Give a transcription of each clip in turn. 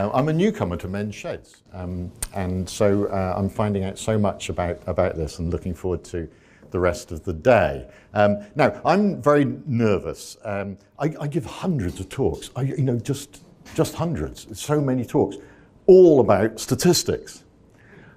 Uh, I'm a newcomer to men's sheds, um, and so uh, I'm finding out so much about, about this and looking forward to the rest of the day. Um, now, I'm very nervous. Um, I, I, give hundreds of talks, I, you know, just, just hundreds, so many talks, all about statistics.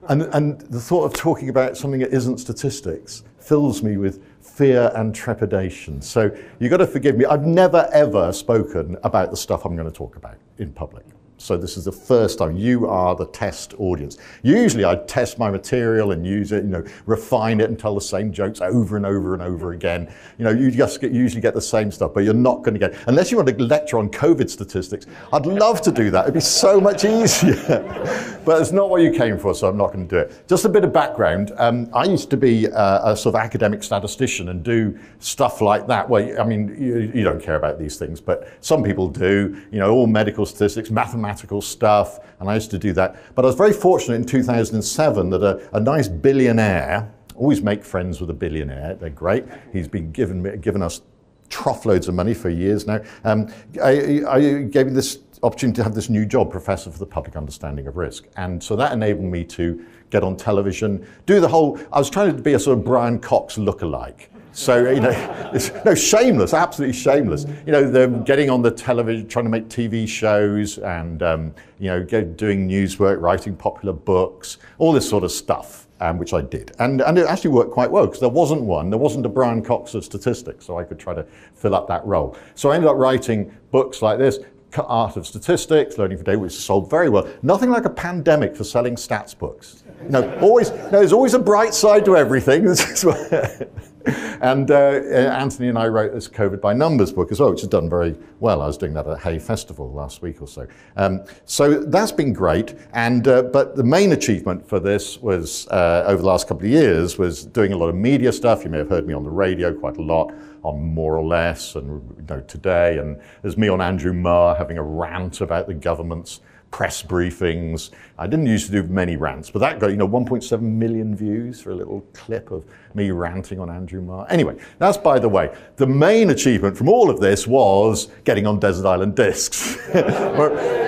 And, and the thought of talking about something that isn't statistics fills me with fear and trepidation. So you've got to forgive me. I've never, ever spoken about the stuff I'm going to talk about in public. So this is the first time you are the test audience. Usually I test my material and use it, you know, refine it and tell the same jokes over and over and over again. You know, you just get, usually get the same stuff, but you're not going to get, unless you want to lecture on COVID statistics, I'd love to do that. It'd be so much easier. but it's not what you came for, so I'm not going to do it. Just a bit of background. Um, I used to be uh, a sort of academic statistician and do stuff like that. Well, I mean, you, you don't care about these things, but some people do. You know, all medical statistics, mathematics, mathematical stuff, and I used to do that. But I was very fortunate in 2007 that a, a nice billionaire, always make friends with a billionaire, they're great. He's been given, given us trough of money for years now. Um, I, I, gave me this opportunity to have this new job, Professor for the Public Understanding of Risk. And so that enabled me to get on television, do the whole, I was trying to be a sort of Brian Cox lookalike. So, you know, it's, no, shameless, absolutely shameless. You know, they're getting on the television, trying to make TV shows and, um, you know, doing news work, writing popular books, all this sort of stuff, um, which I did. And, and it actually worked quite well because there wasn't one, there wasn't a Brian Cox of statistics, so I could try to fill up that role. So I ended up writing books like this, Art of Statistics, Learning from Data, which sold very well. Nothing like a pandemic for selling stats books. No, always, no, there's always a bright side to everything. and uh, Anthony and I wrote this COVID by Numbers book as well, which has done very well. I was doing that at Hay Festival last week or so. Um, so that's been great. And uh, but the main achievement for this was uh, over the last couple of years was doing a lot of media stuff. You may have heard me on the radio quite a lot on more or less, and you know today, and there's me on Andrew Marr having a rant about the government's press briefings. I didn't used to do many rants, but that got, you know, 1.7 million views for a little clip of me ranting on Andrew Marr. Anyway, that's by the way. The main achievement from all of this was getting on Desert Island Discs,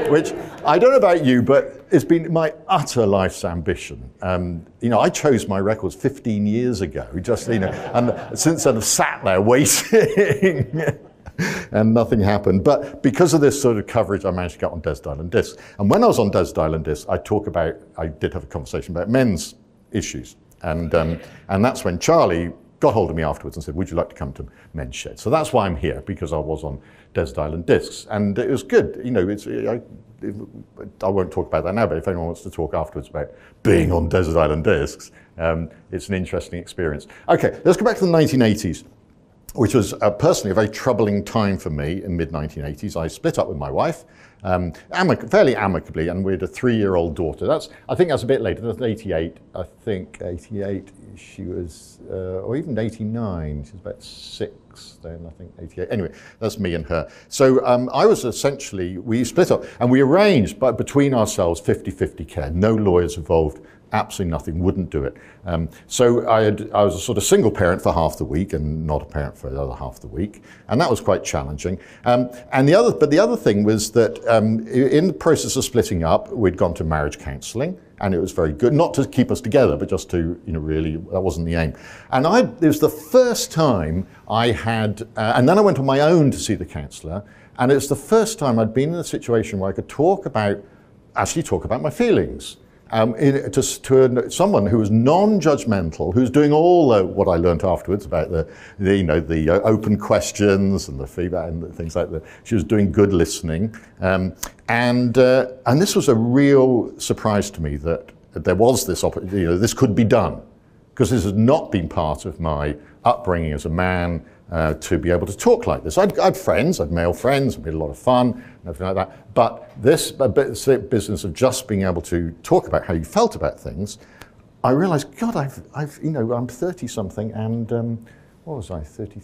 which I don't know about you, but it's been my utter life's ambition. Um, you know, I chose my records 15 years ago, just, you know, and since then I've sat there waiting. and nothing happened. But because of this sort of coverage, I managed to get on Desert Island Discs. And when I was on Desert Island Discs, I talk about, I did have a conversation about men's issues. And, um, and that's when Charlie got hold of me afterwards and said, Would you like to come to Men's Shed? So that's why I'm here, because I was on Desert Island Discs. And it was good. You know, it's, I, I won't talk about that now, but if anyone wants to talk afterwards about being on Desert Island Discs, um, it's an interesting experience. Okay, let's go back to the 1980s which was uh, personally a very troubling time for me in mid 1980s. I split up with my wife, um, amic- fairly amicably, and we had a three-year-old daughter. That's I think that's a bit later. That's 88. I think 88. She was, uh, or even 89. She was about six then. I think 88. Anyway, that's me and her. So um, I was essentially we split up and we arranged, but between ourselves, 50-50 care. No lawyers involved absolutely nothing, wouldn't do it. Um, so I, had, I, was a sort of single parent for half the week and not a parent for the other half the week, and that was quite challenging. Um, and the other, but the other thing was that um, in the process of splitting up, we'd gone to marriage counselling, and it was very good, not to keep us together, but just to, you know, really, that wasn't the aim. And I, it was the first time I had, uh, and then I went on my own to see the counsellor, and it was the first time I'd been in a situation where I could talk about, actually talk about my feelings um, to, to, someone who was non-judgmental, who's doing all uh, what I learned afterwards about the, the you know, the uh, open questions and the feedback and the things like that. She was doing good listening, um, and uh, and this was a real surprise to me that there was this, you know, this could be done. Because this has not been part of my upbringing as a man uh, to be able to talk like this. I'd, I'd friends, I'd male friends, we had a lot of fun, and everything like that. But this business of just being able to talk about how you felt about things, I realized, God, I've, I've you know, I'm 30 something, and um, what was I, 30,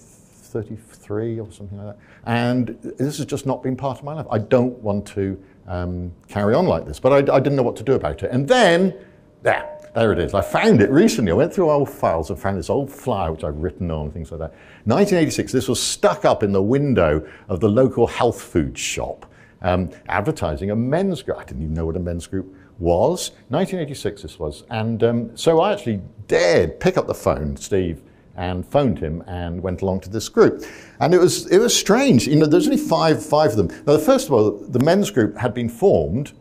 33 or something like that. And this has just not been part of my life. I don't want to um, carry on like this, but I, I didn't know what to do about it. And then, there, there it is. I found it recently. I went through old files and found this old flyer which I've written on, things like that. 1986, this was stuck up in the window of the local health food shop. um, advertising a men's group. I didn't even know what a men's group was. 1986 this was. And um, so I actually dared pick up the phone, Steve, and phoned him and went along to this group. And it was, it was strange. You know, there's only five, five of them. Now, first of all, the men's group had been formed,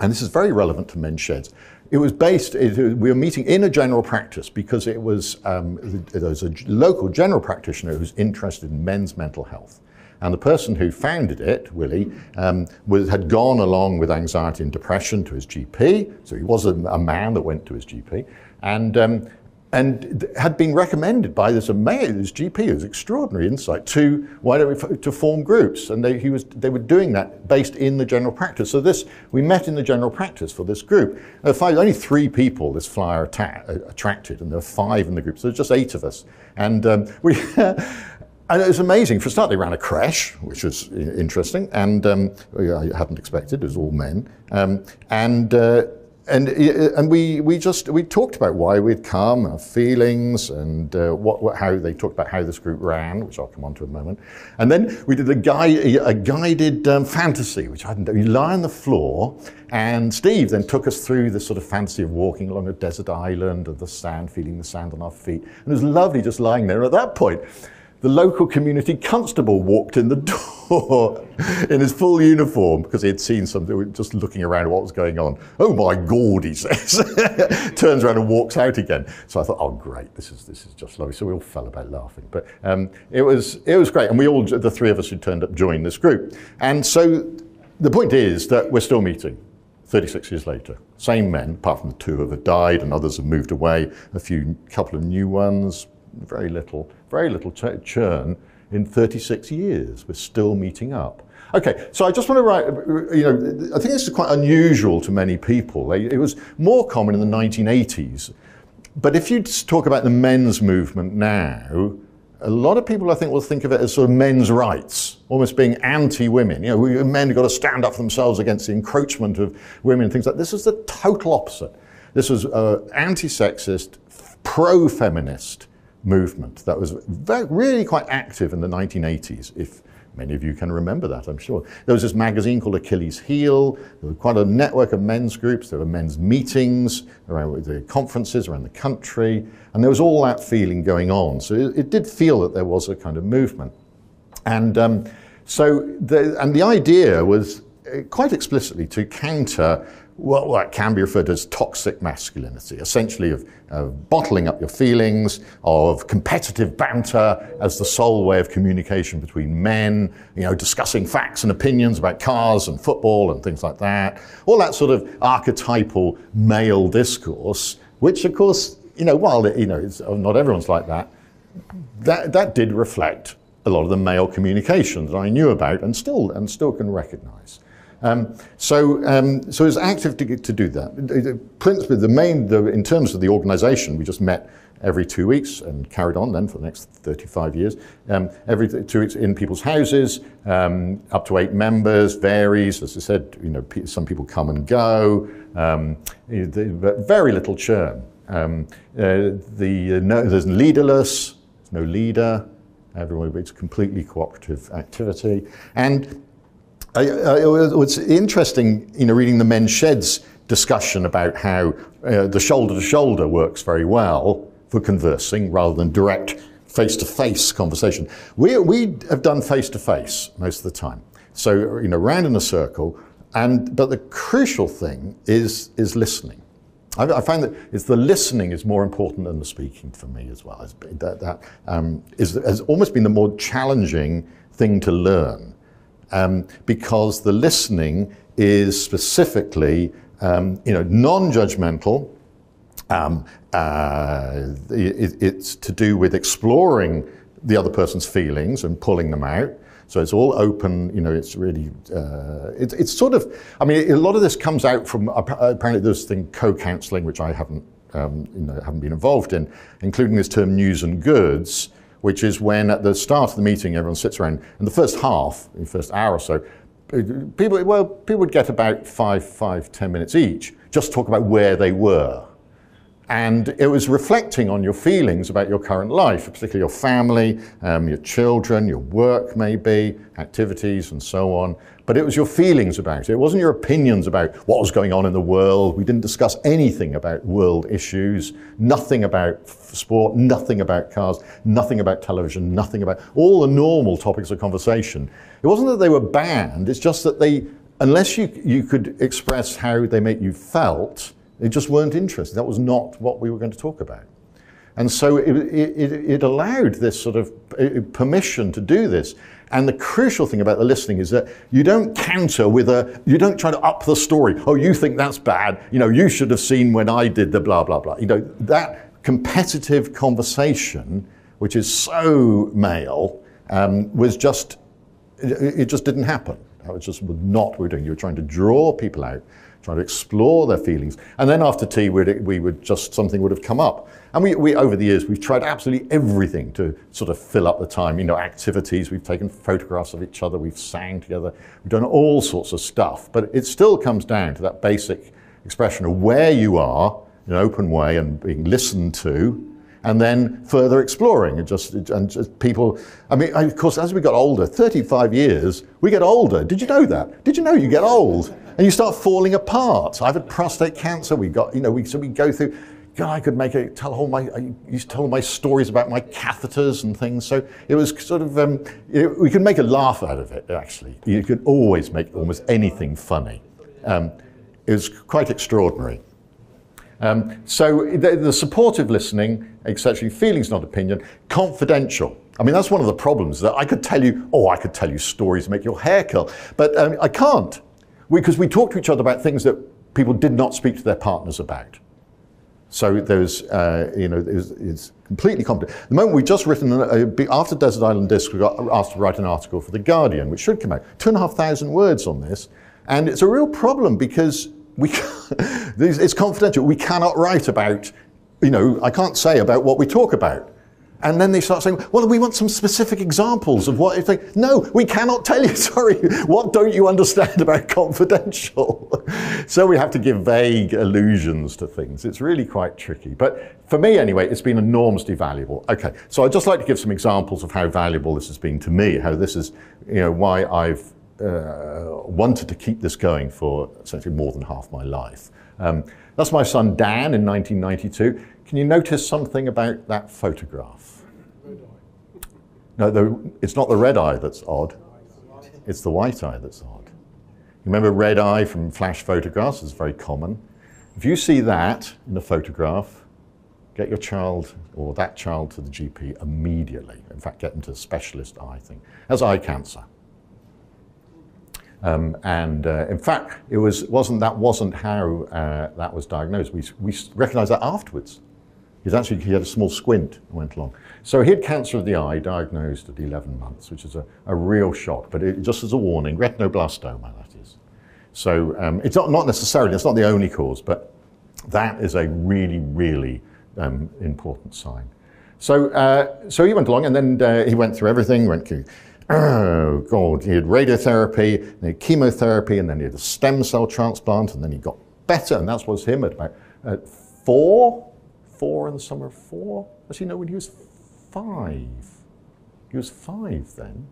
and this is very relevant to men's sheds. It was based, it, we were meeting in a general practice because it was, um, there was a local general practitioner who was interested in men's mental health. And the person who founded it, Willie, um, was, had gone along with anxiety and depression to his GP. So he was a, a man that went to his GP. And um, and had been recommended by this amazing this GP, who's extraordinary insight, to why don't we to form groups, and they, he was they were doing that based in the general practice. So this we met in the general practice for this group. Five, only three people this flyer atta- attracted, and there were five in the group, so there's just eight of us, and um, we. And it was amazing. For a start, they ran a crash, which was interesting, and um, I hadn't expected. It was all men, um, and uh, and and we we just we talked about why we'd come, our feelings, and uh, what, what, how they talked about how this group ran, which I'll come on to in a moment. And then we did a, guide, a guided um, fantasy, which I didn't. You lie on the floor, and Steve then took us through this sort of fantasy of walking along a desert island of the sand, feeling the sand on our feet. And it was lovely just lying there. At that point, the local community constable walked in the door in his full uniform because he had seen something, just looking around what was going on. Oh my God, he says. Turns around and walks out again. So I thought, oh great, this is this is just lovely. So we all fell about laughing. But um, it was it was great, and we all the three of us who turned up joined this group. And so the point is that we're still meeting. 36 years later. Same men, apart from the two who have died and others have moved away, a few couple of new ones, very little, very little ch- churn in 36 years. We're still meeting up. Okay, so I just want to write, you know, I think this is quite unusual to many people. It was more common in the 1980s. But if you talk about the men's movement now, a lot of people, I think, will think of it as sort of men's rights, almost being anti-women. You know, men have got to stand up for themselves against the encroachment of women and things like this. This is the total opposite. This was uh, anti-sexist, pro-feminist movement that was very, really quite active in the 1980s, if many of you can remember that, I'm sure. There was this magazine called Achilles Heel. There was quite a network of men's groups. There were men's meetings around the conferences around the country. And there was all that feeling going on. So it, it did feel that there was a kind of movement. And um, so, the, and the idea was uh, quite explicitly to counter what, what can be referred to as toxic masculinity, essentially of, of, bottling up your feelings, of competitive banter as the sole way of communication between men, you know, discussing facts and opinions about cars and football and things like that. All that sort of archetypal male discourse, which of course, you know, while, you know, oh, not everyone's like that, that, that did reflect a lot of the male communication that I knew about and still, and still can recognize. Um, so, um, so it's active to, to do that. Principally, the main, the, in terms of the organisation, we just met every two weeks and carried on then for the next 35 years. Um, every two weeks in people's houses, um, up to eight members, varies. As I said, you know, some people come and go, um, but very little churn. Um, uh, the, uh, no, there's leaderless, there's no leader. Everyone, it's completely cooperative activity. And I, I, it's interesting, you know, reading the men's sheds discussion about how uh, the shoulder to shoulder works very well for conversing rather than direct face to face conversation. We, we have done face to face most of the time. So, you know, round in a circle. And, but the crucial thing is, is listening. I, I find that it's the listening is more important than the speaking for me as well. That, that um, is, has almost been the more challenging thing to learn um, because the listening is specifically um, you know, non-judgmental. Um, uh, it, it's to do with exploring the other person's feelings and pulling them out. So it's all open, you know, it's really, uh, it, it's sort of, I mean, a lot of this comes out from, apparently there's thing co-counseling, which I haven't, um, you know, haven't been involved in, including this term news and goods, which is when at the start of the meeting everyone sits around, and the first half, the first hour or so, people, well, people would get about five, five, ten minutes each, just talk about where they were. and it was reflecting on your feelings about your current life, particularly your family, um, your children, your work, maybe, activities, and so on. But it was your feelings about it. It wasn't your opinions about what was going on in the world. We didn't discuss anything about world issues, nothing about sport, nothing about cars, nothing about television, nothing about all the normal topics of conversation. It wasn't that they were banned, it's just that they, unless you, you could express how they make you felt, they just weren't interested. That was not what we were going to talk about. And so it, it, it, allowed this sort of uh, permission to do this. And the crucial thing about the listening is that you don't counter with a, you don't try to up the story. Oh, you think that's bad. You know, you should have seen when I did the blah, blah, blah. You know, that competitive conversation, which is so male, um, was just, it, it just didn't happen. That was just not what we were doing. You were trying to draw people out trying to explore their feelings. And then after tea, we'd, we would just, something would have come up. And we, we, over the years, we've tried absolutely everything to sort of fill up the time. You know, activities, we've taken photographs of each other, we've sang together, we've done all sorts of stuff. But it still comes down to that basic expression of where you are in an open way and being listened to and then further exploring and just, and just people. I mean, of course, as we got older, 35 years, we get older. Did you know that? Did you know you get old? and you start falling apart. I've had prostate cancer. We got, you know, we so we go through. God, I could make a tell all my. I used to tell my stories about my catheters and things. So it was sort of um, it, we could make a laugh out of it. Actually, you could always make almost anything funny. Um, it was quite extraordinary. Um, so the, the, supportive listening, etc. Feelings, not opinion. Confidential. I mean, that's one of the problems that I could tell you. Oh, I could tell you stories, make your hair curl, but um, I can't because we, we talk to each other about things that people did not speak to their partners about. So there's, uh, you know, it's, it's completely complicated. The moment we've just written, after Desert Island Disc, we got asked to write an article for The Guardian, which should come out. Two and a half thousand words on this. And it's a real problem because we, it's confidential. We cannot write about, you know, I can't say about what we talk about. And then they start saying, well, we want some specific examples of what. It's like, no, we cannot tell you. Sorry, what don't you understand about confidential? so we have to give vague allusions to things. It's really quite tricky. But for me, anyway, it's been enormously valuable. Okay, so I'd just like to give some examples of how valuable this has been to me, how this is, you know, why I've uh, wanted to keep this going for essentially more than half my life. Um, that's my son Dan in 1992. Can you notice something about that photograph? No, the, it's not the red eye that's odd. It's the white eye that's odd. You Remember red eye from flash photographs is very common. If you see that in a photograph, get your child or that child to the GP immediately. In fact, get them to a specialist eye thing. That's eye cancer. Um, and uh, in fact, it was, wasn't, that wasn't how uh, that was diagnosed. We, we recognized that afterwards. He's actually, he had a small squint and went along. So he had cancer of the eye diagnosed at 11 months, which is a, a real shock, but it, just as a warning, retinoblastoma, that is. So um, it's not, not necessarily, it's not the only cause, but that is a really, really um, important sign. So, uh, so he went along and then uh, he went through everything, went through, oh God, he had radiotherapy, he had chemotherapy, and then he had a stem cell transplant, and then he got better, and that was him at about uh, four, four in the summer of four. Actually, no, when he was five. He was five then,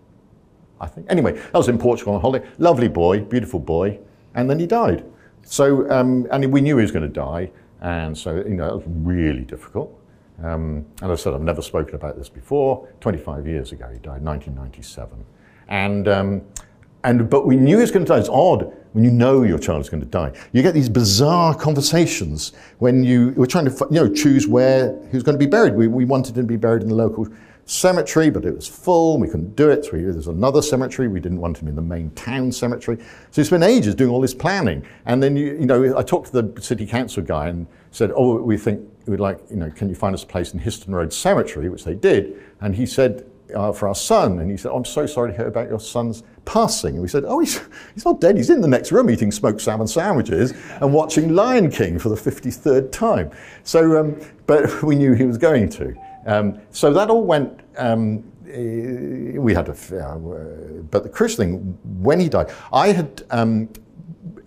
I think. Anyway, that was in Portugal on holiday. Lovely boy, beautiful boy. And then he died. So, um, and we knew he was going to die. And so, you know, it was really difficult. Um, and I said, I've never spoken about this before. 25 years ago, he died, 1997. And, um, and, but we knew he was going to die. It's odd when you know your child is going to die. You get these bizarre conversations when you were trying to you know, choose where he was going to be buried. We, we wanted him to be buried in the local cemetery, but it was full. We couldn't do it. So there's another cemetery. We didn't want him in the main town cemetery. So he spent ages doing all this planning. And then, you, you know, I talked to the city council guy and said, oh, we think we'd like, you know, can you find us a place in Histon Road Cemetery, which they did. And he said, uh, for our son. And he said, oh, I'm so sorry to hear about your son's passing. And we said, oh, he's, he's not dead. He's in the next room eating smoked salmon sandwiches and watching Lion King for the 53rd time. So, um, but we knew he was going to. Um, so that all went, um, eh, we had a, uh, but the crucial thing, when he died, I had, um,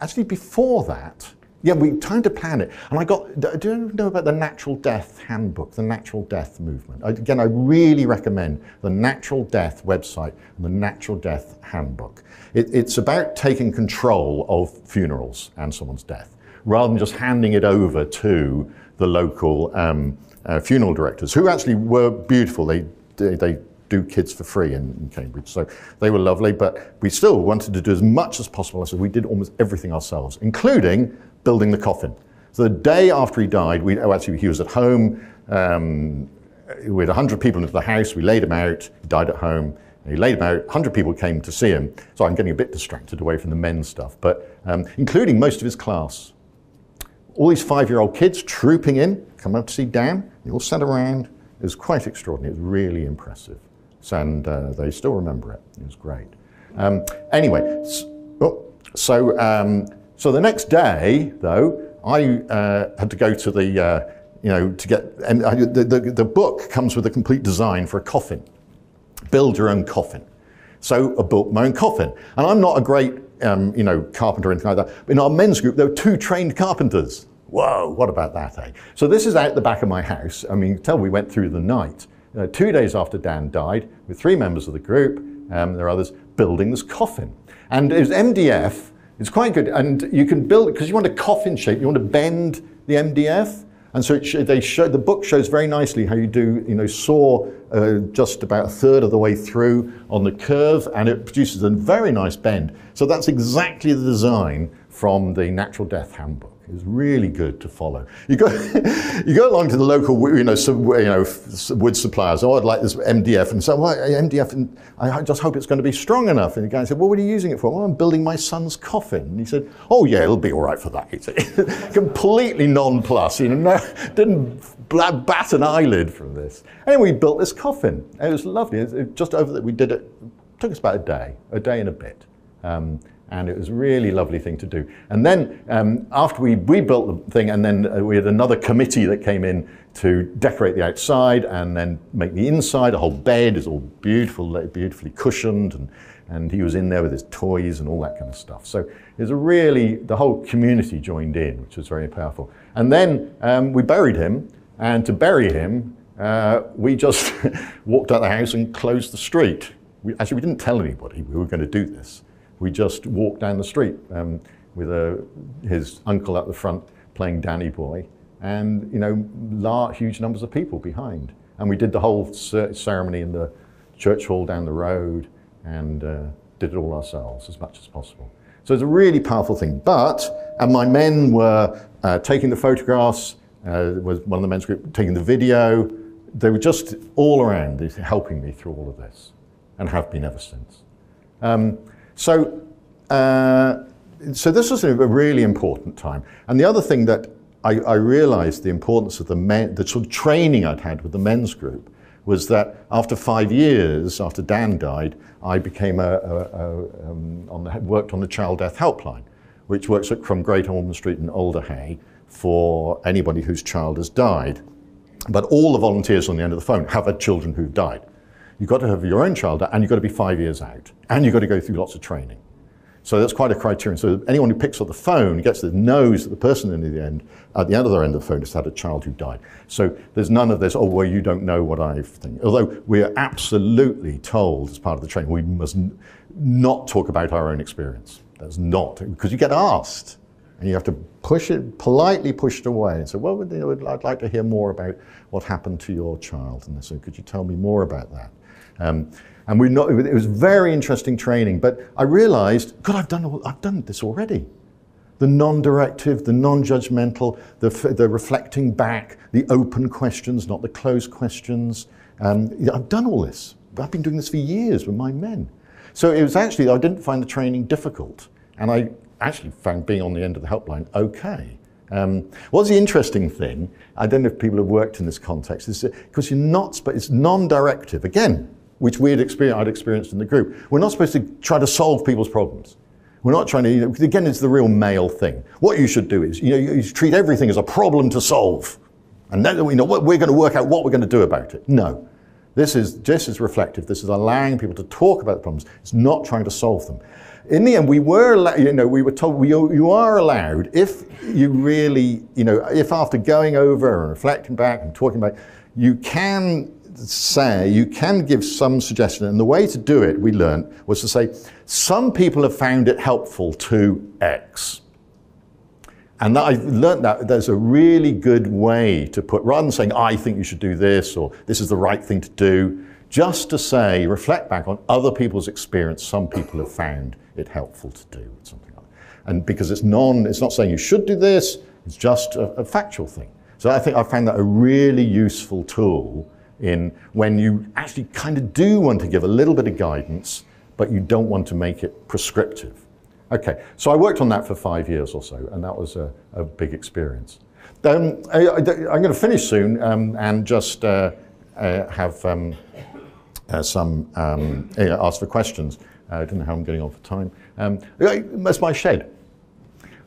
actually before that, yeah, we time to plan it. And I got, do you know about the Natural Death Handbook, the Natural Death Movement? Again, I really recommend the Natural Death website and the Natural Death Handbook. It, it's about taking control of funerals and someone's death, rather than just handing it over to the local um, uh, funeral directors, who actually were beautiful. They, they, they do kids for free in, in, Cambridge. So they were lovely, but we still wanted to do as much as possible. So we did almost everything ourselves, including building the coffin. So the day after he died, we, oh, actually, he was at home. Um, we had 100 people into the house. We laid him out. He died at home. He laid him out. 100 people came to see him. So I'm getting a bit distracted away from the men's stuff, but um, including most of his class. All these five year old kids trooping in, coming up to see Dan. They all sat around. It was quite extraordinary. It was really impressive and uh, they still remember it. It was great. Um, anyway, so, oh, so, um, so the next day, though, I uh, had to go to the, uh, you know, to get, and I, the, the, the book comes with a complete design for a coffin. Build your own coffin. So I built my own coffin. And I'm not a great, um, you know, carpenter or anything like that. But in our men's group, there were two trained carpenters. Whoa, what about that, eh? So this is out the back of my house. I mean, tell we went through the night uh, two days after Dan died, with three members of the group, um, there are others, building this coffin. And it was MDF. It's quite good. And you can build it because you want a coffin shape, you want to bend the MDF. And so sh- they show, the book shows very nicely how you do, you know, saw uh, just about a third of the way through on the curve, and it produces a very nice bend. So that's exactly the design from the Natural Death Handbook. It was really good to follow. You go, you go along to the local, you know, some, you know, wood suppliers. Oh, I'd like this MDF, and so well, MDF, and I just hope it's going to be strong enough. And the guy said, "Well, what are you using it for?" Well, I'm building my son's coffin. And he said, "Oh yeah, it'll be all right for that." Completely nonplussed. You know, no, didn't bat an eyelid from this. Anyway, we built this coffin. It was lovely. It, was just over that, we did it. it. Took us about a day, a day and a bit. Um, and it was a really lovely thing to do. And then um, after we rebuilt the thing, and then uh, we had another committee that came in to decorate the outside and then make the inside. A whole bed is all beautiful, beautifully cushioned, and, and he was in there with his toys and all that kind of stuff. So it was a really, the whole community joined in, which was very powerful. And then um, we buried him, and to bury him, uh, we just walked out the house and closed the street. We, actually, we didn't tell anybody we were going to do this we just walked down the street um, with a, his uncle at the front playing Danny Boy, and you know, large, huge numbers of people behind. And we did the whole ceremony in the church hall down the road, and uh, did it all ourselves as much as possible. So it's a really powerful thing. But and my men were uh, taking the photographs. Uh, was one of the men's group taking the video. They were just all around, helping me through all of this, and have been ever since. Um, so, uh, so this was a really important time. And the other thing that I, I realized the importance of the men, the sort of training I'd had with the men's group was that after five years, after Dan died, I became a, a, a um, on the, worked on the child death helpline, which works from Great Ormond Street in Alder Hey for anybody whose child has died. But all the volunteers on the end of the phone have had children who've died. You've got to have your own child and you've got to be five years out. And you've got to go through lots of training. So that's quite a criterion. So anyone who picks up the phone gets the knows that the person in the end, at the other end of the phone, has had a child who died. So there's none of this, oh, well, you don't know what I think. Although we are absolutely told as part of the training, we must not talk about our own experience. That's not, because you get asked. And you have to push it, politely push it away and say, well, I'd like to hear more about what happened to your child. And they say, could you tell me more about that? Um, and we not, it was very interesting training, but I realized, God, I've done, I've done this already. The non directive, the non judgmental, the, the reflecting back, the open questions, not the closed questions. Um, I've done all this. I've been doing this for years with my men. So it was actually, I didn't find the training difficult. And I actually found being on the end of the helpline okay. Um, what's the interesting thing, I don't know if people have worked in this context, because you're not, but it's non-directive. Again, which we had experienced, I'd experienced in the group. We're not supposed to try to solve people's problems. We're not trying to, you know, again, it's the real male thing. What you should do is, you know, you, treat everything as a problem to solve. And then, you know, we're going to work out what we're going to do about it. No. This is, this is reflective. This is allowing people to talk about the problems. It's not trying to solve them. In the end, we were, you know, we were told we, you are allowed, if you really, you know, if after going over and reflecting back and talking about, you can say, you can give some suggestion. And the way to do it, we learned, was to say, some people have found it helpful to X. And I learned that there's a really good way to put, rather than saying, I think you should do this, or this is the right thing to do, just to say, reflect back on other people's experience, some people have found it helpful to do something like that. And because it's non, it's not saying you should do this, it's just a, a factual thing. So I think I found that a really useful tool in when you actually kind of do want to give a little bit of guidance, but you don't want to make it prescriptive. Okay, so I worked on that for five years or so, and that was a, a big experience. Um, I, am going to finish soon um, and just uh, uh, have um, uh, some um, ask for questions. I don't know how I'm getting on for time. Um, that's my shed.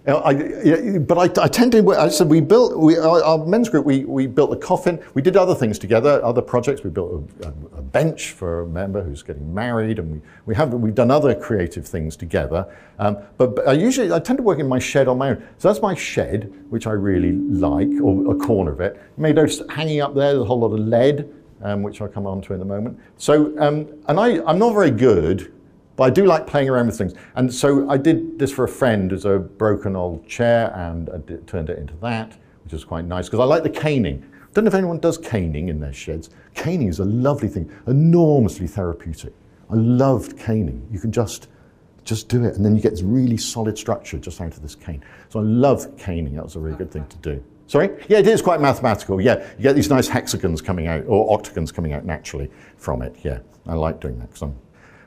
I, but I, I, tend to. I said we built we, our, our, men's group. We, we built the coffin. We did other things together, other projects. We built a, a, bench for a member who's getting married, and we, we have we've done other creative things together. Um, but, but, I usually I tend to work in my shed on my own. So that's my shed, which I really like, or a corner of it. You may notice hanging up there. There's a whole lot of lead, um, which I'll come on to in a moment. So um, and I I'm not very good but I do like playing around with things. And so I did this for a friend as a broken old chair and I did, turned it into that, which is quite nice because I like the caning. I don't know if anyone does caning in their sheds. Caning is a lovely thing, enormously therapeutic. I loved caning. You can just just do it, and then you get this really solid structure just out of this cane. So I love caning. That was a really good thing to do. Sorry? Yeah, it is quite mathematical. Yeah, you get these nice hexagons coming out, or octagons coming out naturally from it. Yeah, I like doing that because I'm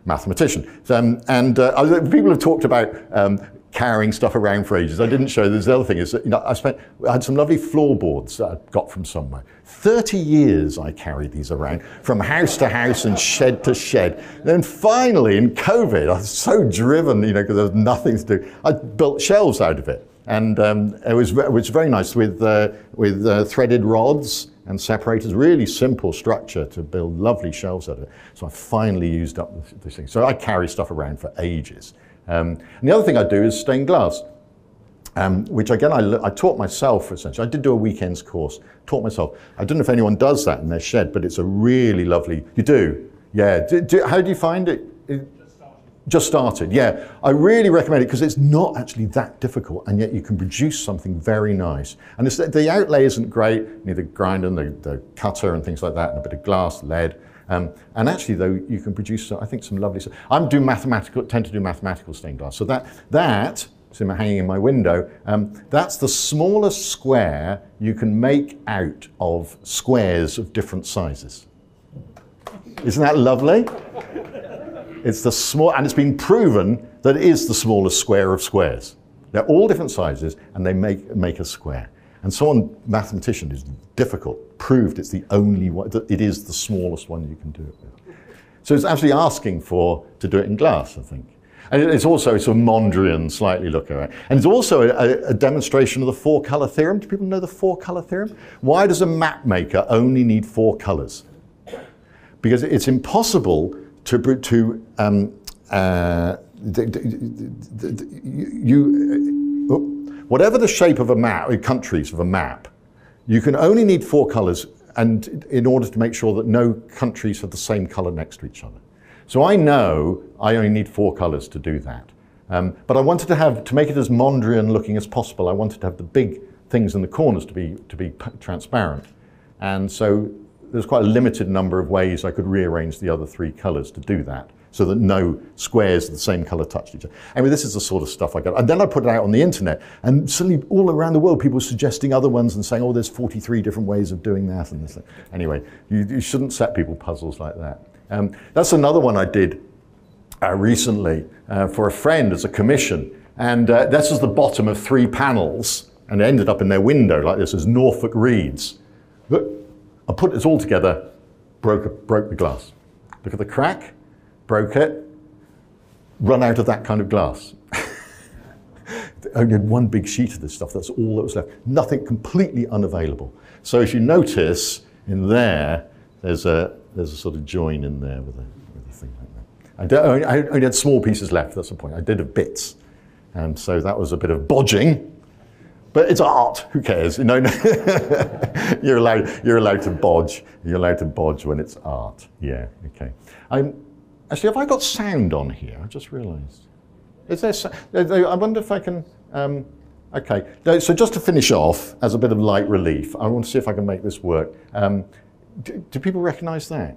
mathematician. Um, and uh, people have talked about um, carrying stuff around for ages. I didn't show this. The other thing is, that, you know, I spent, I had some lovely floorboards that I got from somewhere. 30 years I carried these around from house to house and shed to shed. Then finally, in COVID, I was so driven, you know, because there was nothing to do. I built shelves out of it. And um, it, was, it was very nice with, uh, with uh, threaded rods and separators, really simple structure to build lovely shelves out of it. So I finally used up this thing. So I carry stuff around for ages. Um, and the other thing I do is stained glass. Um, which again I, I, taught myself essentially. I did do a weekends course, taught myself. I don't know if anyone does that in their shed, but it's a really lovely. You do, yeah. Do, do, how do you find it? Just started, yeah. I really recommend it because it's not actually that difficult, and yet you can produce something very nice. And the outlay isn't great. You need the grinder and the, the, cutter and things like that, and a bit of glass, lead. Um, and actually, though, you can produce, I think, some lovely stuff. I'm doing mathematical, tend to do mathematical stained glass. So that, that so hanging in my window, um, that's the smallest square you can make out of squares of different sizes. Isn't that lovely? It's the small, and it's been proven that it is the smallest square of squares. They're all different sizes, and they make, make a square. And so, someone, mathematician, is difficult, proved it's the only one, that it is the smallest one you can do it with. So it's actually asking for, to do it in glass, I think. And it's also sort of Mondrian slightly look at it. And it's also a, a, demonstration of the four color theorem. Do people know the four color theorem? Why does a map maker only need four colors? Because it's impossible to, to um, uh, you, uh, whatever the shape of a map, countries of a map, you can only need four colors and in order to make sure that no countries have the same color next to each other. So I know I only need four colors to do that. Um, but I wanted to have, to make it as Mondrian looking as possible, I wanted to have the big things in the corners to be, to be transparent. And so there's quite a limited number of ways I could rearrange the other three colors to do that so that no squares of the same color touched each other. Anyway, this is the sort of stuff I got. And then I put it out on the internet, and suddenly all around the world, people were suggesting other ones and saying, oh, there's 43 different ways of doing that. And this. Anyway, you, you shouldn't set people puzzles like that. Um, that's another one I did uh, recently uh, for a friend as a commission. And uh, this was the bottom of three panels, and it ended up in their window like this as Norfolk Reads. But I put this all together, broke, broke the glass. Look at the crack, broke it, run out of that kind of glass. Only had one big sheet of this stuff, that's all that was left. Nothing completely unavailable. So as you notice in there, there's a, there's a sort of join in there with a, with a thing like that. I, don't, I only had small pieces left, that's the point. I did have bits. And so that was a bit of bodging. But it's art. Who cares? You know, you're allowed. You're allowed to bodge. You're allowed to bodge when it's art. Yeah. Okay. I'm, actually, have I got sound on here? I just realised. Is there? I wonder if I can. Um, okay. So just to finish off, as a bit of light relief, I want to see if I can make this work. Um, do, do, people recognise that?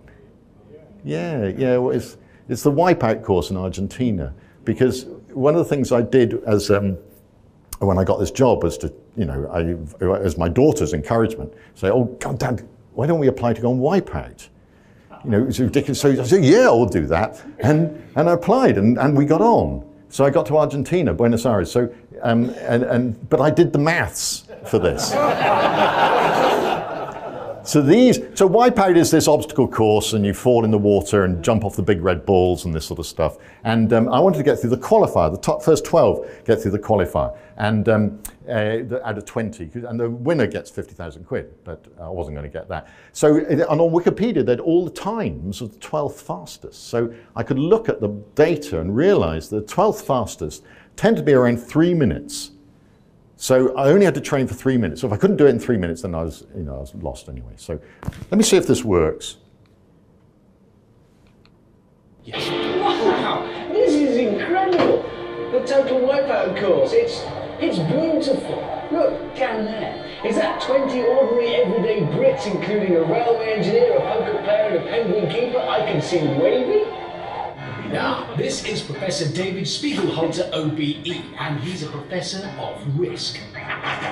Yeah. Yeah. Well, it's it's the Wipeout course in Argentina because one of the things I did as um, when I got this job was to, you know, I, as my daughter's encouragement, say, oh, God, Dad, why don't we apply to go on Wipeout? You know, it's ridiculous. So I said, yeah, I'll do that. And, and I applied and, and we got on. So I got to Argentina, Buenos Aires. So, um, and, and, but I did the maths for this. So these, so Wipeout is this obstacle course, and you fall in the water and jump off the big red balls and this sort of stuff. And um, I wanted to get through the qualifier, the top first 12 get through the qualifier, and um, uh, the, out of 20, and the winner gets 50,000 quid, but I wasn't going to get that. So, and on Wikipedia, they'd all the times of the 12th fastest. So I could look at the data and realize the 12th fastest tend to be around three minutes so I only had to train for three minutes. So if I couldn't do it in three minutes, then I was, you know, I was lost anyway. So let me see if this works. Yes. Wow, this is incredible. The total wipeout course. It's it's beautiful. Look down there. Is that 20 ordinary everyday Brits, including a railway engineer, a poker player, and a penguin keeper I can see waving? Now, this is Professor David Spiegelhalter, OBE, and he's a professor of risk.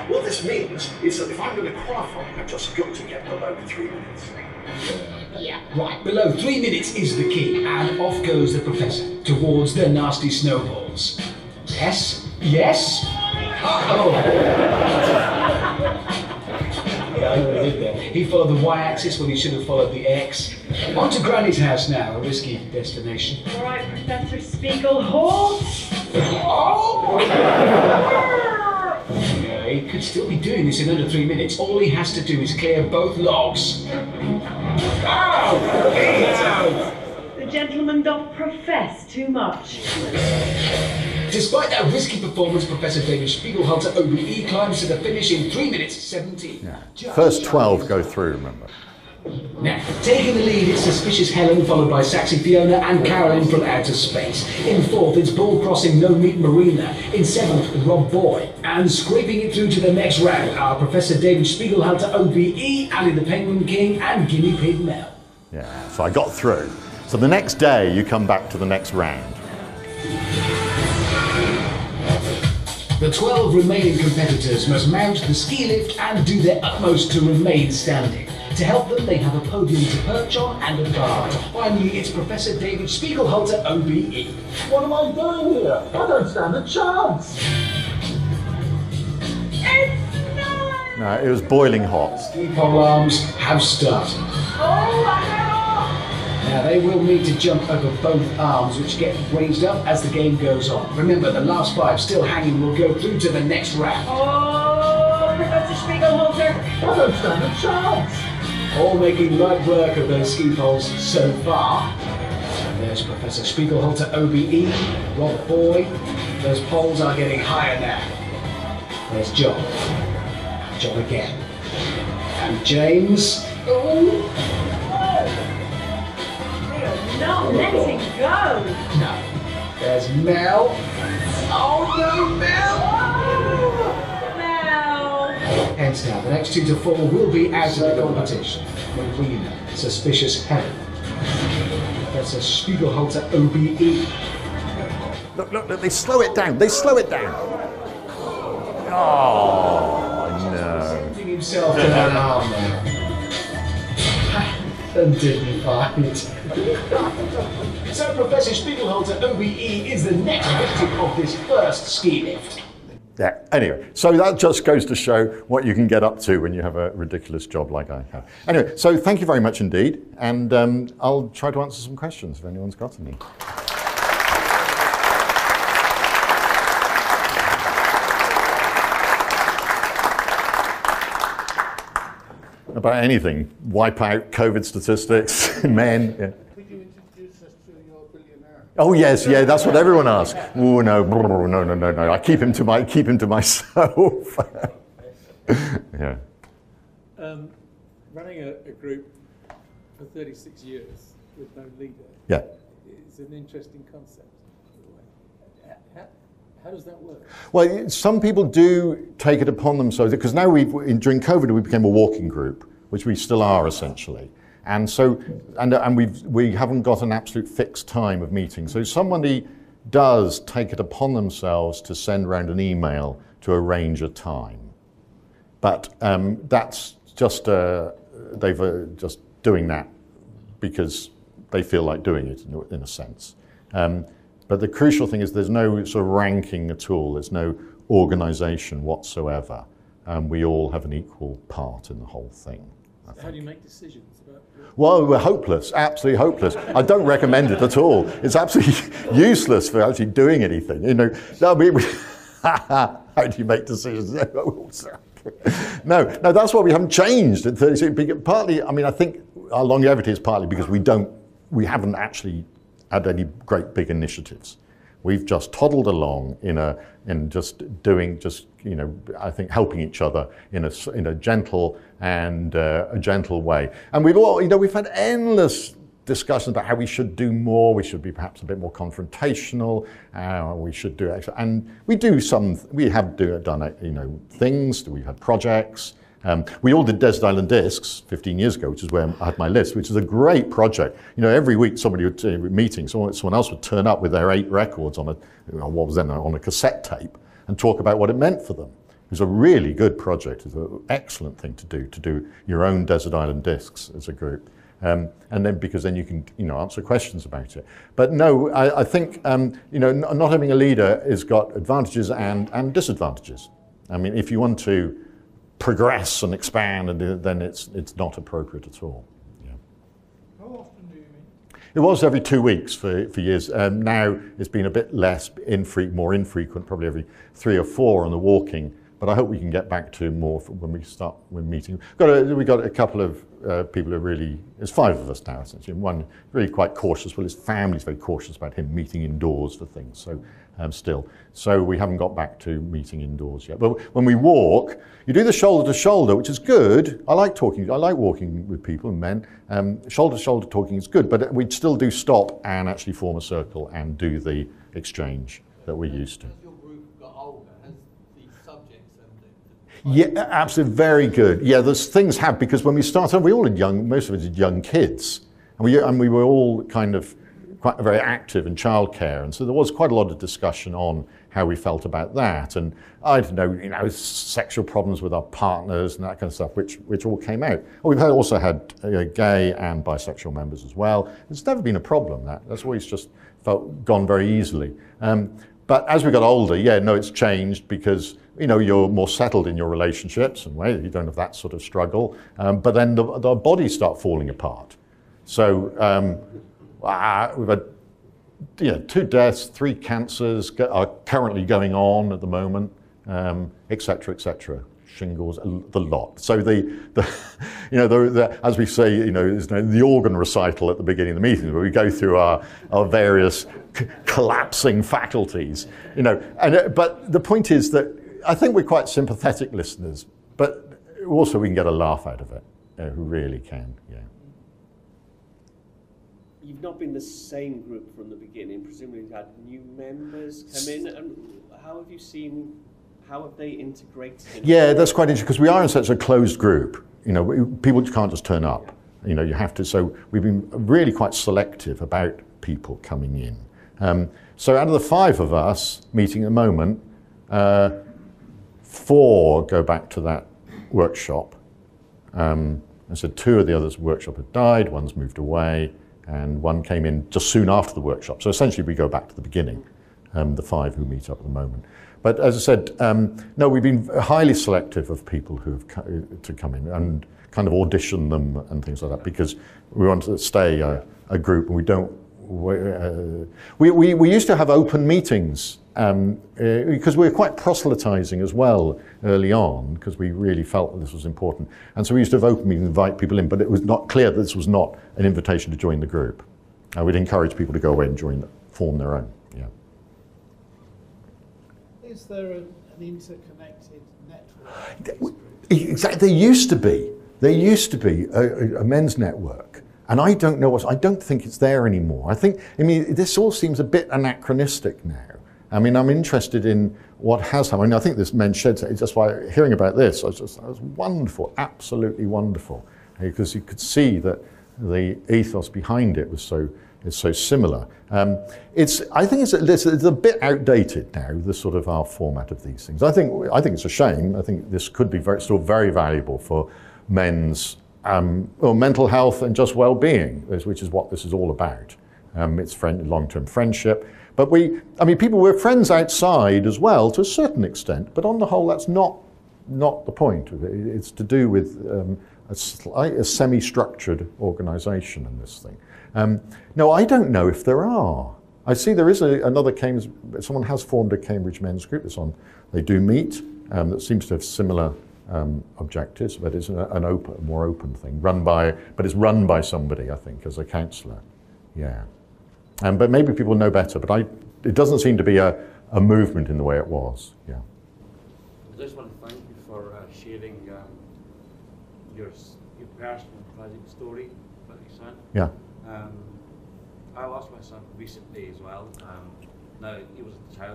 What this means is that if I'm going to qualify, I've just got to get below three minutes. Yeah, right. Below three minutes is the key, and off goes the professor towards the nasty snowballs. Yes? Yes? Oh! He followed the y-axis when he should have followed the x. On to Granny's house now, a risky destination. All right, Professor Spiegelhalt. Oh! yeah, he could still be doing this in under three minutes. All he has to do is clear both logs. Ow! The gentleman doth profess too much. Despite that risky performance, Professor David Spiegelhalter OBE climbs to the finish in 3 minutes 17. Yeah. First 12 go through, remember. Now, taking the lead, it's Suspicious Helen, followed by Saxy Fiona and Carolyn from Outer Space. In fourth, it's Ball Crossing No Meat Marina. In seventh, Rob Boy. And scraping it through to the next round are Professor David Spiegelhalter OBE, Ali the Penguin King, and Guinea Pig Mel. Yeah, so I got through. So the next day, you come back to the next round. The 12 remaining competitors must mount the ski lift and do their utmost to remain standing. To help them, they have a podium to perch on and a guard. Finally, it's Professor David Spiegelhalter, OBE. What am I doing here? I don't stand a chance. It's not. No, it was boiling hot. Ski pole arms have started. Oh, now they will need to jump over both arms, which get raised up as the game goes on. Remember, the last five still hanging will go through to the next round. Oh, Professor Spiegelhalter. I don't stand a chance. All making light work of those ski poles so far. And there's Professor Spiegelhalter OBE, Rob Boy. Those poles are getting higher now. There's John. John again. And James. Oh. No, let it go. No. There's Mel. Oh no, Mel! Oh, Mel. Heads down. The next two to four will be out of the competition. Marina, Suspicious Helen. That's a Spiegelhalter OBE. Look, look, look, they slow it down. They slow it down. Oh, no. Presenting himself to an arm undignified. so Professor Spiegelhalter OBE is the next victim of this first ski lift. Yeah, anyway, so that just goes to show what you can get up to when you have a ridiculous job like I have. Anyway, so thank you very much indeed, and um, I'll try to answer some questions if anyone's got any. About anything wipe out COVID statistics. men. Yeah. Could you introduce us to your billionaire? Oh yes, yeah, that's what everyone asks. Oh no, no, no, no, no. I keep him to my keep him to myself. yeah. Um, running a, a group for 36 years with no leader Yeah. is an interesting concept. How, how, how does that work? Well, some people do take it upon themselves because now we've during COVID we became a walking group, which we still are essentially, and so and and we've we haven't got an absolute fixed time of meeting. So somebody does take it upon themselves to send around an email to arrange a time, but um, that's just uh, they've uh, just doing that because they feel like doing it in, a- in a sense. Um, but the crucial thing is there's no sort of ranking at all. There's no organisation whatsoever. Um, we all have an equal part in the whole thing. How do you make decisions about Well, we're hopeless, absolutely hopeless. I don't recommend it at all. It's absolutely useless for actually doing anything. You know, we- how do you make decisions? no, no, that's why we haven't changed at 36. Partly, I mean, I think our longevity is partly because we don't, we haven't actually had any great big initiatives. We've just toddled along in a in just doing just you know I think helping each other in a in a gentle and uh, a gentle way. And we've all you know we've had endless discussions about how we should do more. We should be perhaps a bit more confrontational. Uh, we should do extra, and we do some. We have do, done you know things. We've had projects. Um, we all did Desert Island Discs 15 years ago, which is where I had my list, which is a great project. You know, every week somebody would, uh, meeting, someone, someone else would turn up with their eight records on a, you know, what was then on a cassette tape and talk about what it meant for them. It was a really good project. It was an excellent thing to do, to do your own Desert Island Discs as a group. Um, and then because then you can you know answer questions about it. But no, I, I think um, you know n- not having a leader has got advantages and, and disadvantages. I mean, if you want to progress and expand, and then it's it's not appropriate at all. Yeah. How often do you meet? It was every two weeks for, for years. Um, now it's been a bit less, infre- more infrequent, probably every three or four on the walking. But I hope we can get back to more when we start when meeting. We've got a, we got a couple of uh, people who are really. There's five of us now essentially. One really quite cautious. Well, his family's very cautious about him meeting indoors for things. So um, still, so we haven't got back to meeting indoors yet. But when we walk, you do the shoulder to shoulder, which is good. I like talking. I like walking with people and men. Um, shoulder to shoulder talking is good, but we'd still do stop and actually form a circle and do the exchange that we're used to. As your group got older, has the subjects and the, the Yeah, absolutely, very good. Yeah, there's things have because when we started, we all had young, most of us had young kids, and we and we were all kind of quite very active in childcare, and so there was quite a lot of discussion on how we felt about that, and I don't know, you know, sexual problems with our partners and that kind of stuff, which which all came out. We've also had uh, gay and bisexual members as well. It's never been a problem. That that's always just felt gone very easily. Um, but as we got older, yeah, no, it's changed because you know you're more settled in your relationships and well, you don't have that sort of struggle. Um, but then the, the bodies start falling apart. So um, ah, we've had you know, two deaths, three cancers are currently going on at the moment, um, et cetera, et cetera. Shingles, a l- the lot. So the, the you know, the, the, as we say, you know, there's no- the organ recital at the beginning of the meeting where we go through our, our various c- collapsing faculties, you know. And, uh, but the point is that I think we're quite sympathetic listeners, but also we can get a laugh out of it, uh, who really can, yeah. You've not been the same group from the beginning. Presumably, you've had new members come in. And how have you seen? How have they integrated? Yeah, that's quite interesting because we are in such a closed group. You know, people can't just turn up. You know, you have to. So we've been really quite selective about people coming in. Um, so out of the five of us meeting at the moment, uh, four go back to that workshop. Um, and so two of the others' workshop had died, one's moved away, and one came in just soon after the workshop. So essentially, we go back to the beginning, um, the five who meet up at the moment. But as I said, um, no, we've been highly selective of people who have co- to come in and kind of audition them and things like that because we want to stay a, a group and we don't we, uh, we, we, we used to have open meetings um, uh, because we were quite proselytizing as well early on because we really felt that this was important. And so we used to have open meetings, invite people in, but it was not clear that this was not an invitation to join the group. We'd encourage people to go away and join, form their own. Is there an, an interconnected network? Exactly. There used to be. There used to be a, a- a men's network, and I don't know what. I don't think it's there anymore. I think. I mean, this all seems a bit anachronistic now. I mean, I'm interested in what has happened. I, mean, I think this men's shed. Just by hearing about this, I was just. It was wonderful. Absolutely wonderful, because you could see that the ethos behind it was so is so similar. Um, it's, I think it's, it's, it's a bit outdated now, the sort of our format of these things. I think, I think it's a shame. I think this could be very, still very valuable for men's um, well, mental health and just well-being, which is what this is all about. Um, it's friend, long-term friendship. But we, I mean, people were friends outside as well to a certain extent, but on the whole, that's not, not the point. It's to do with um, a, a semi-structured organisation in this thing. Um, no, I don't know if there are. I see there is a, another Cambridge, someone has formed a Cambridge men's group that's on, they do meet, um, that seems to have similar um, objectives, but it's an, an open, more open thing, run by, but it's run by somebody, I think, as a counsellor. Yeah. Um, but maybe people know better, but I, it doesn't seem to be a, a movement in the way it was. Yeah. I just want to thank you for uh, sharing um, your, your personal tragic story about your son. Yeah. Um, I lost my son recently as well. Um, now,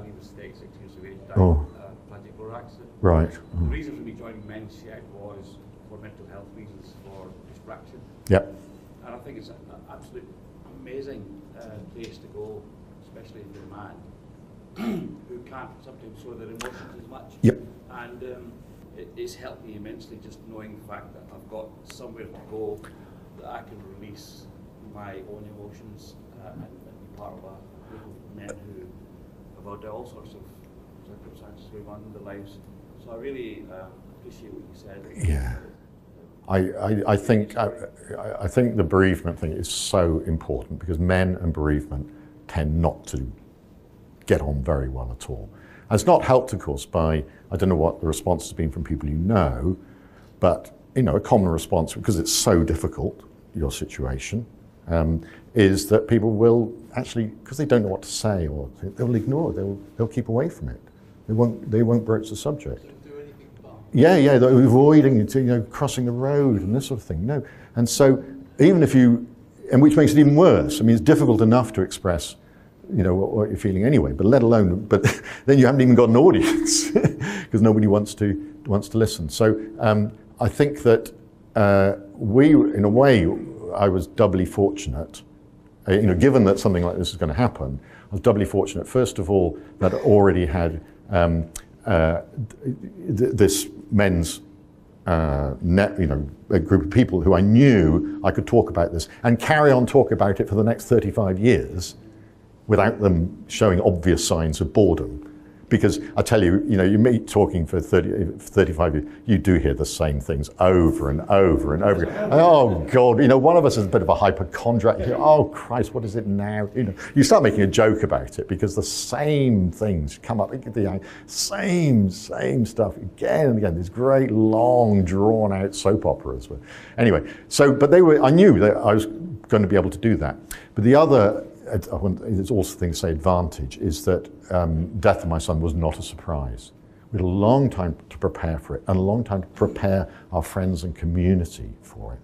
he was a child, he was 36 years of age, died Oh. a tragic accident. Right. The reason for me joining Men's Shed was for mental health reasons, for distraction. Yep. And I think it's an absolute amazing uh, place to go, especially if you're a man who can't sometimes show their emotions as much. Yep. And um, it, it's helped me immensely just knowing the fact that I've got somewhere to go that I can release my own emotions uh, and, and be part of a group of men who had all sorts of circumstances going on in their lives. So I really um, appreciate what you said. Yeah. I, I, I think I- I think the bereavement thing is so important because men and bereavement tend not to get on very well at all. And it's not helped, of course, by I don't know what the response has been from people you know, but you know a common response because it's so difficult your situation um, is that people will actually because they don't know what to say or they'll ignore they'll they'll keep away from it. They won't they won't broach the subject. do anything but. Yeah, yeah, they're avoiding it, you know, crossing the road and this sort of thing. No, and so even if you, and which makes it even worse. I mean, it's difficult enough to express, you know, what, what you're feeling anyway. But let alone, but then you haven't even got an audience because nobody wants to wants to listen. So um, I think that uh, we, in a way, I was doubly fortunate. Uh, you know, given that something like this is going to happen, I was doubly fortunate. First of all, that I already had um, uh, th- this men's uh, net, you know, a group of people who I knew I could talk about this and carry on talk about it for the next 35 years without them showing obvious signs of boredom. Because I tell you, you know, you meet talking for 30, 35 years, you do hear the same things over and over and over again. Oh God, you know, one of us is a bit of a hypochondriac. Oh Christ, what is it now? You know, you start making a joke about it because the same things come up, same, same stuff again and again. These great, long, drawn out soap operas. Anyway, so, but they were, I knew that I was going to be able to do that. But the other it's also thing to say advantage is that um, death of my son was not a surprise. We had a long time to prepare for it and a long time to prepare our friends and community for it.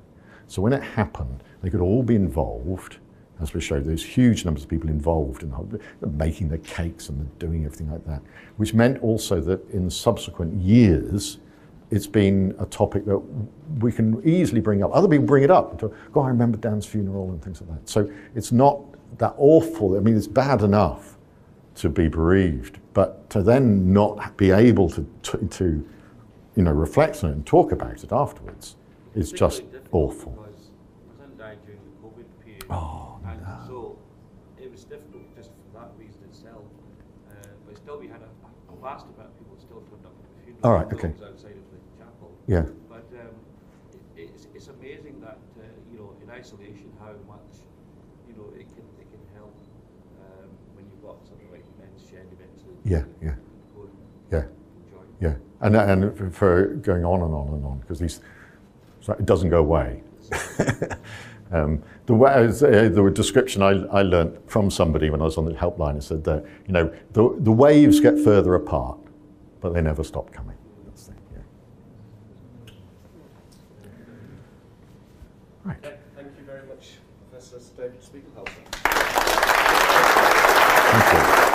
So when it happened, they could all be involved. As we showed, there's huge numbers of people involved in the making the cakes and the doing everything like that, which meant also that in subsequent years, it's been a topic that we can easily bring up. Other people bring it up. and talk, I remember Dan's funeral and things like that. So it's not that awful. I mean, it's bad enough to be bereaved, but to then not be able to, to, to you know, reflect on it and talk about it afterwards is just awful. Because my son died during the COVID period. Oh, and so it was difficult just for that reason itself. Uh, but still, we had a, a vast amount of people still turned up at the funeral. All right, okay. outside of the chapel. Yeah. But um, it, it's, it's amazing that uh, you know in isolation how much you know it can it can help shed eventually. Yeah, yeah, yeah, yeah. And, and for going on and on and on, because these, it doesn't go away. um, the, way, uh, the description I, I learned from somebody when I was on the helpline, it said that, you know, the, the waves get further apart, but they never stop coming. That's the, yeah. Right. Okay, Thank you very much, Professor David Spiegelhalter. Thank you.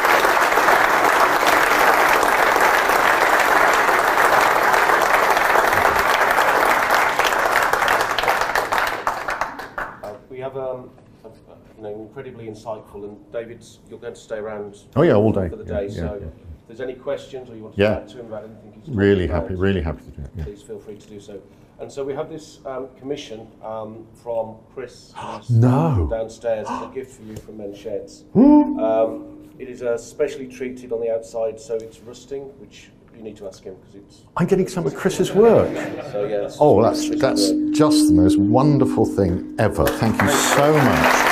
Uh, we have um, a, a, you know, incredibly insightful, and David's, you're going to stay around Oh, yeah, all day. for the Yeah, day. yeah, so yeah. if there's any questions or you want to Yeah. chat to him about anything he's Really about, happy, really happy to do it. Yeah. please feel free to do so. And so we have this um, commission um, from Chris No. downstairs. It's a gift for you from Men Sheds. um, it is uh, specially treated on the outside, so it's rusting, which you need to ask him because it's. I'm getting some of Chris's work. So yeah. Oh, that's that's just the most wonderful thing ever. Thank you so much.